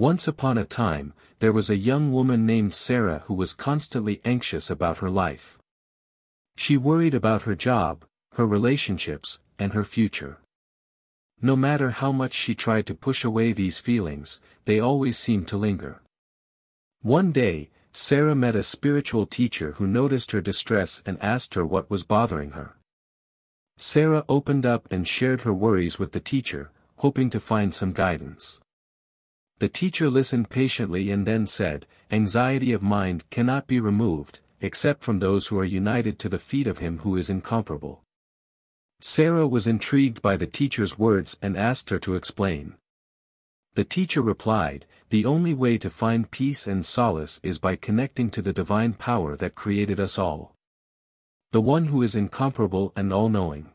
Once upon a time, there was a young woman named Sarah who was constantly anxious about her life. She worried about her job, her relationships, and her future. No matter how much she tried to push away these feelings, they always seemed to linger. One day, Sarah met a spiritual teacher who noticed her distress and asked her what was bothering her. Sarah opened up and shared her worries with the teacher, hoping to find some guidance. The teacher listened patiently and then said, Anxiety of mind cannot be removed, except from those who are united to the feet of him who is incomparable. Sarah was intrigued by the teacher's words and asked her to explain. The teacher replied, The only way to find peace and solace is by connecting to the divine power that created us all. The one who is incomparable and all-knowing.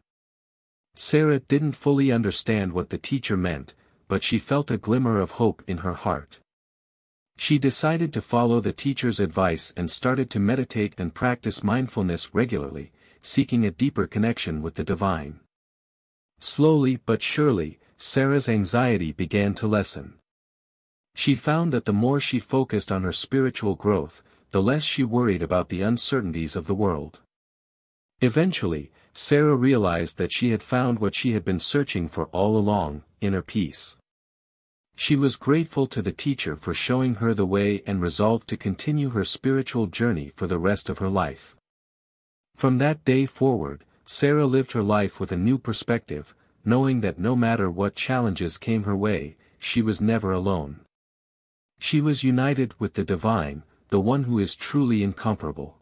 Sarah didn't fully understand what the teacher meant, but she felt a glimmer of hope in her heart. She decided to follow the teacher's advice and started to meditate and practice mindfulness regularly, seeking a deeper connection with the divine. Slowly but surely, Sarah's anxiety began to lessen. She found that the more she focused on her spiritual growth, the less she worried about the uncertainties of the world. Eventually, Sarah realized that she had found what she had been searching for all along, inner peace. She was grateful to the teacher for showing her the way and resolved to continue her spiritual journey for the rest of her life. From that day forward, Sarah lived her life with a new perspective, knowing that no matter what challenges came her way, she was never alone. She was united with the divine, the one who is truly incomparable.